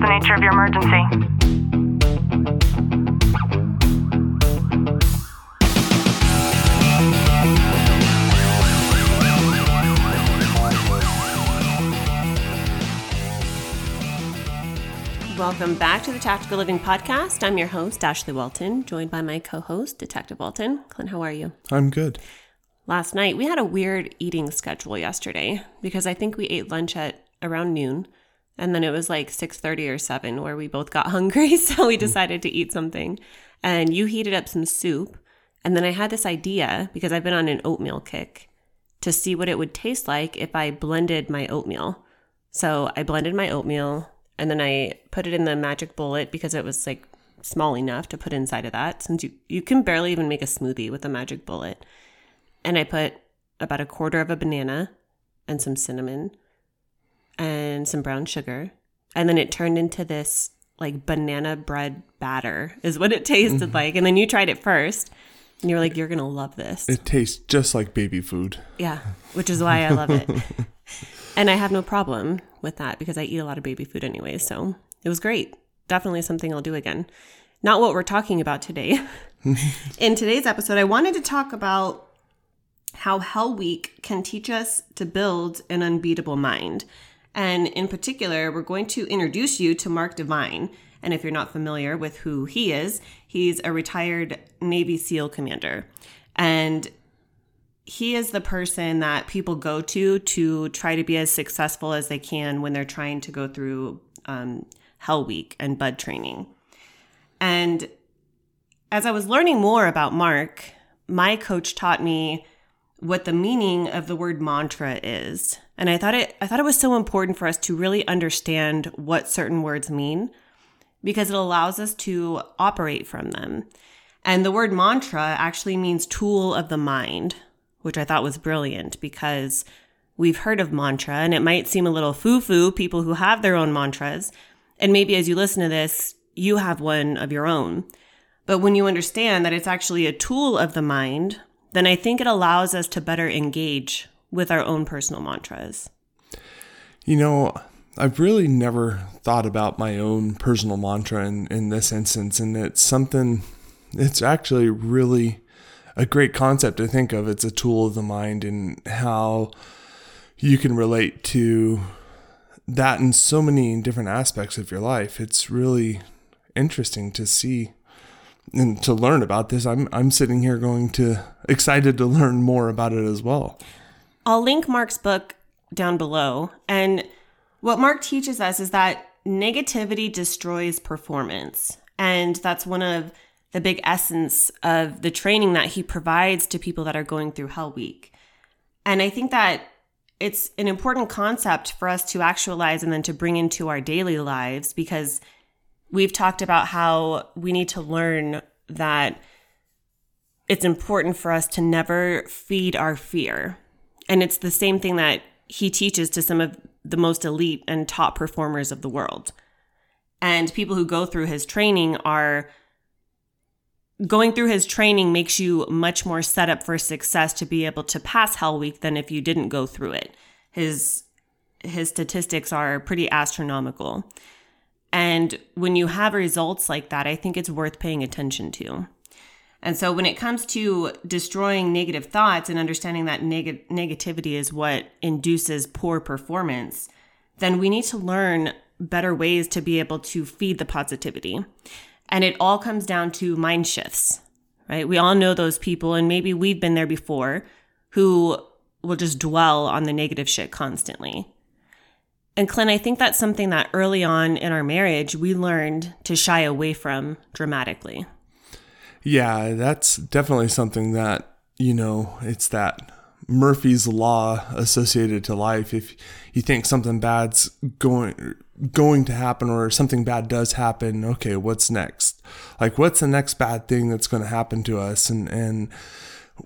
the nature of your emergency? Welcome back to the Tactical Living Podcast. I'm your host, Ashley Walton, joined by my co host, Detective Walton. Clint, how are you? I'm good. Last night, we had a weird eating schedule yesterday because I think we ate lunch at around noon. And then it was like 6:30 or 7 where we both got hungry, so we mm-hmm. decided to eat something. And you heated up some soup, and then I had this idea because I've been on an oatmeal kick to see what it would taste like if I blended my oatmeal. So I blended my oatmeal and then I put it in the magic bullet because it was like small enough to put inside of that since you, you can barely even make a smoothie with a magic bullet. And I put about a quarter of a banana and some cinnamon and some brown sugar. And then it turned into this like banana bread batter, is what it tasted mm-hmm. like. And then you tried it first and you were like, you're going to love this. It tastes just like baby food. Yeah, which is why I love it. and I have no problem with that because I eat a lot of baby food anyway. So it was great. Definitely something I'll do again. Not what we're talking about today. In today's episode, I wanted to talk about how Hell Week can teach us to build an unbeatable mind. And in particular, we're going to introduce you to Mark Divine. And if you're not familiar with who he is, he's a retired Navy SEAL commander. And he is the person that people go to to try to be as successful as they can when they're trying to go through um, Hell Week and Bud training. And as I was learning more about Mark, my coach taught me what the meaning of the word mantra is. And I thought it I thought it was so important for us to really understand what certain words mean because it allows us to operate from them. And the word mantra actually means tool of the mind, which I thought was brilliant because we've heard of mantra and it might seem a little foo foo, people who have their own mantras. And maybe as you listen to this, you have one of your own. But when you understand that it's actually a tool of the mind, then I think it allows us to better engage with our own personal mantras. You know, I've really never thought about my own personal mantra in, in this instance, and it's something, it's actually really a great concept to think of. It's a tool of the mind and how you can relate to that in so many different aspects of your life. It's really interesting to see and to learn about this. I'm I'm sitting here going to excited to learn more about it as well. I'll link Mark's book down below. And what Mark teaches us is that negativity destroys performance. And that's one of the big essence of the training that he provides to people that are going through Hell Week. And I think that it's an important concept for us to actualize and then to bring into our daily lives because we've talked about how we need to learn that it's important for us to never feed our fear. And it's the same thing that he teaches to some of the most elite and top performers of the world. And people who go through his training are going through his training makes you much more set up for success to be able to pass Hell Week than if you didn't go through it. His his statistics are pretty astronomical. And when you have results like that, I think it's worth paying attention to. And so when it comes to destroying negative thoughts and understanding that neg- negativity is what induces poor performance, then we need to learn better ways to be able to feed the positivity. And it all comes down to mind shifts, right? We all know those people, and maybe we've been there before, who will just dwell on the negative shit constantly. And Clint, I think that's something that early on in our marriage, we learned to shy away from dramatically. Yeah, that's definitely something that, you know, it's that Murphy's law associated to life. If you think something bad's going going to happen or something bad does happen, okay, what's next? Like what's the next bad thing that's going to happen to us? And and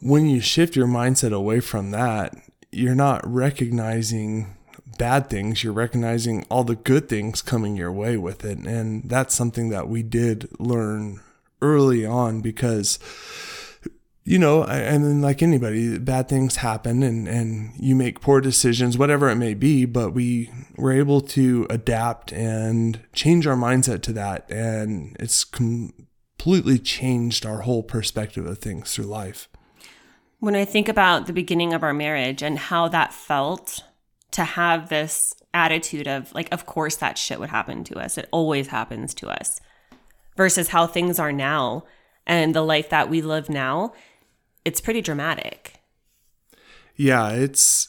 when you shift your mindset away from that, you're not recognizing bad things, you're recognizing all the good things coming your way with it. And that's something that we did learn early on because you know, I, I mean, like anybody, bad things happen and, and you make poor decisions, whatever it may be, but we were able to adapt and change our mindset to that. And it's completely changed our whole perspective of things through life. When I think about the beginning of our marriage and how that felt to have this attitude of, like, of course that shit would happen to us, it always happens to us, versus how things are now and the life that we live now it's pretty dramatic. Yeah, it's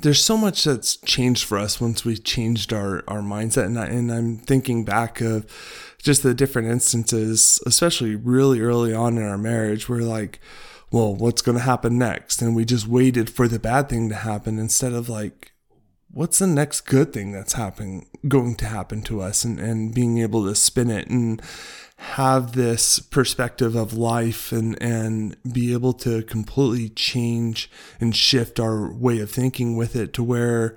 there's so much that's changed for us once we changed our, our mindset. And, I, and I'm thinking back of just the different instances, especially really early on in our marriage, where like, well, what's going to happen next? And we just waited for the bad thing to happen instead of like, what's the next good thing that's happening, going to happen to us and, and being able to spin it and, have this perspective of life and and be able to completely change and shift our way of thinking with it to where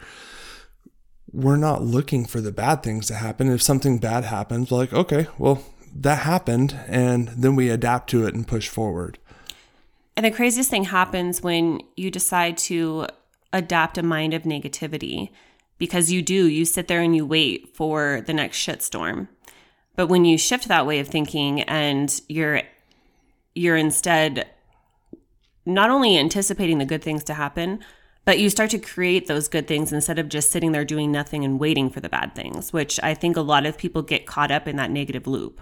we're not looking for the bad things to happen. If something bad happens, like, okay, well, that happened, and then we adapt to it and push forward. And the craziest thing happens when you decide to adapt a mind of negativity because you do, you sit there and you wait for the next shitstorm but when you shift that way of thinking and you're you're instead not only anticipating the good things to happen, but you start to create those good things instead of just sitting there doing nothing and waiting for the bad things, which I think a lot of people get caught up in that negative loop.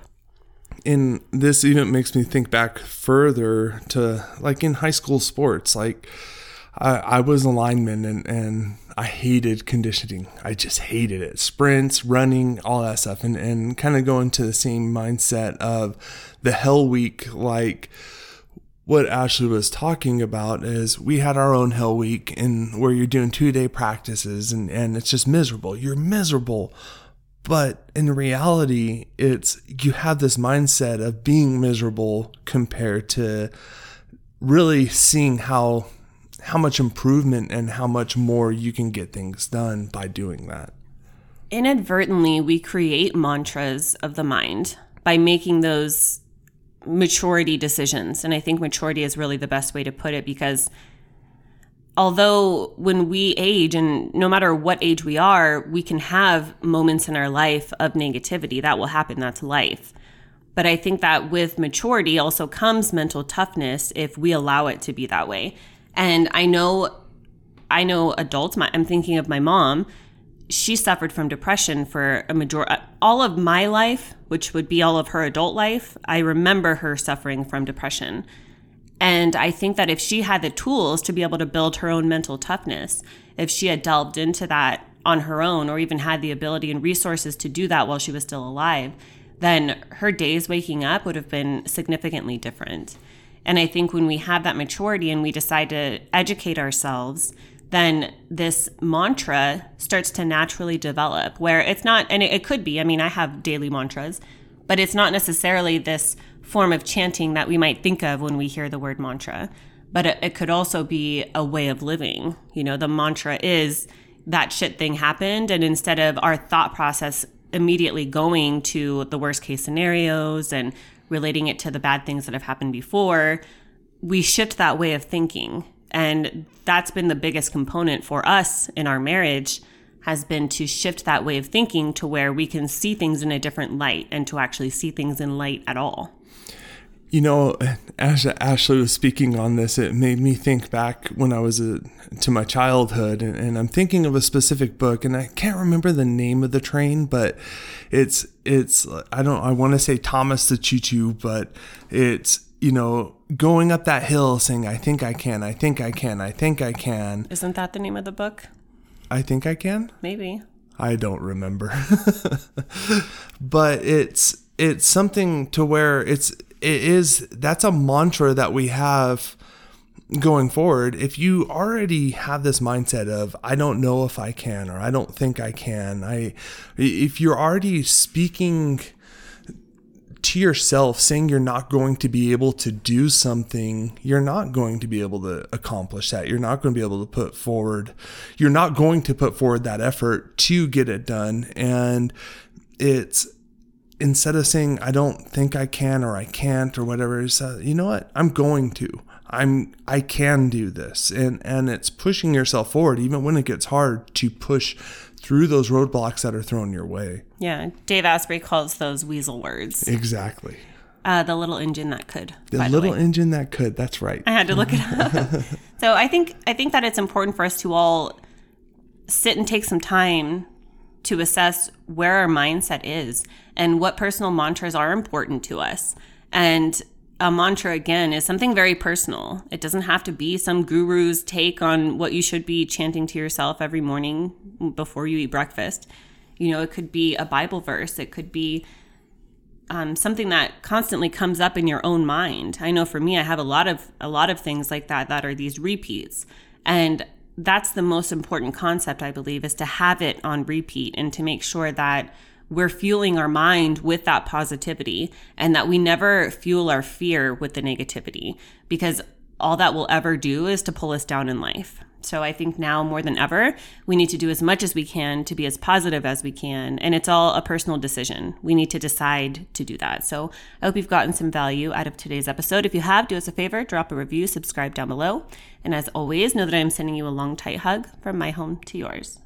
And this even makes me think back further to like in high school sports, like I, I was a lineman and, and I hated conditioning. I just hated it. Sprints, running, all that stuff. And, and kind of go into the same mindset of the hell week, like what Ashley was talking about is we had our own hell week and where you're doing two day practices and, and it's just miserable. You're miserable. But in reality, it's you have this mindset of being miserable compared to really seeing how how much improvement and how much more you can get things done by doing that. Inadvertently, we create mantras of the mind by making those maturity decisions. And I think maturity is really the best way to put it because although when we age, and no matter what age we are, we can have moments in our life of negativity. That will happen. That's life. But I think that with maturity also comes mental toughness if we allow it to be that way. And I know, I know adults. My, I'm thinking of my mom. She suffered from depression for a major uh, all of my life, which would be all of her adult life. I remember her suffering from depression. And I think that if she had the tools to be able to build her own mental toughness, if she had delved into that on her own, or even had the ability and resources to do that while she was still alive, then her days waking up would have been significantly different. And I think when we have that maturity and we decide to educate ourselves, then this mantra starts to naturally develop where it's not, and it, it, could be, I mean, I have daily mantras, but it's not necessarily this form of chanting that we might think of when we hear the word mantra. But it, it could also be a way of living. You know, the mantra is that shit thing happened. And instead of our thought process immediately going to the worst case scenarios and relating it to the bad things that have happened before, we shift that way of thinking. And that's been the biggest component for us in our marriage has been to shift that way of thinking to where we can see things in a different light and to actually see things in light at all. You know, as Ashley was speaking on this, it made me think back when I was a, to my childhood, and, and, I'm thinking of a specific book, and I can't remember the name of the train, but it's it's I don't I want to say Thomas the Choo Choo, but it's you know going up that hill saying I think I can, I think I can, I think I can. Isn't that the name of the book? I think I can. Maybe. I don't remember, but it's it's something to where it's it is that's a mantra that we have going forward. If you already have this mindset of i don't know if i can or i don't think i can i if you're already speaking to yourself saying you're not going to be able to do something you're not going to be able to accomplish that. You're not going to be able to put forward you're not going to put forward that effort to get it done. And it's instead of saying I don't think I can or I can't or whatever, is uh, you know what? I'm going to. I'm I can do this. And and it's pushing yourself forward even when it gets hard to push through those roadblocks that are thrown your way. Yeah, Dave Asprey calls those weasel words. Exactly. Uh, the little engine that could. The little engine that could. That's right. I had to look it up. so I think I think that it's important for us to all sit and take some time to assess where our mindset is and what personal mantras are important to us. And a mantra again is something very personal. It doesn't have to be some guru's take on what you should be chanting to yourself every morning before you eat breakfast. You know, it could be a Bible verse. It could be um, something that constantly comes up in your own mind. I know for me, I have a lot of a lot of things like that that are these repeats, and that's the most important concept I believe is to have it on repeat and to make sure that we're fueling our mind with that positivity and that we never fuel our fear with the negativity because all that will ever do is to pull us down in life. So I think now more than ever, we need to do as much as we can to be as positive as we can. And it's all a personal decision. We need to decide to do that. So I hope you've gotten some value out of today's episode. If you have, do us a favor, drop a review, subscribe down below. And as always, know that I'm sending you a long, tight hug from my home to yours.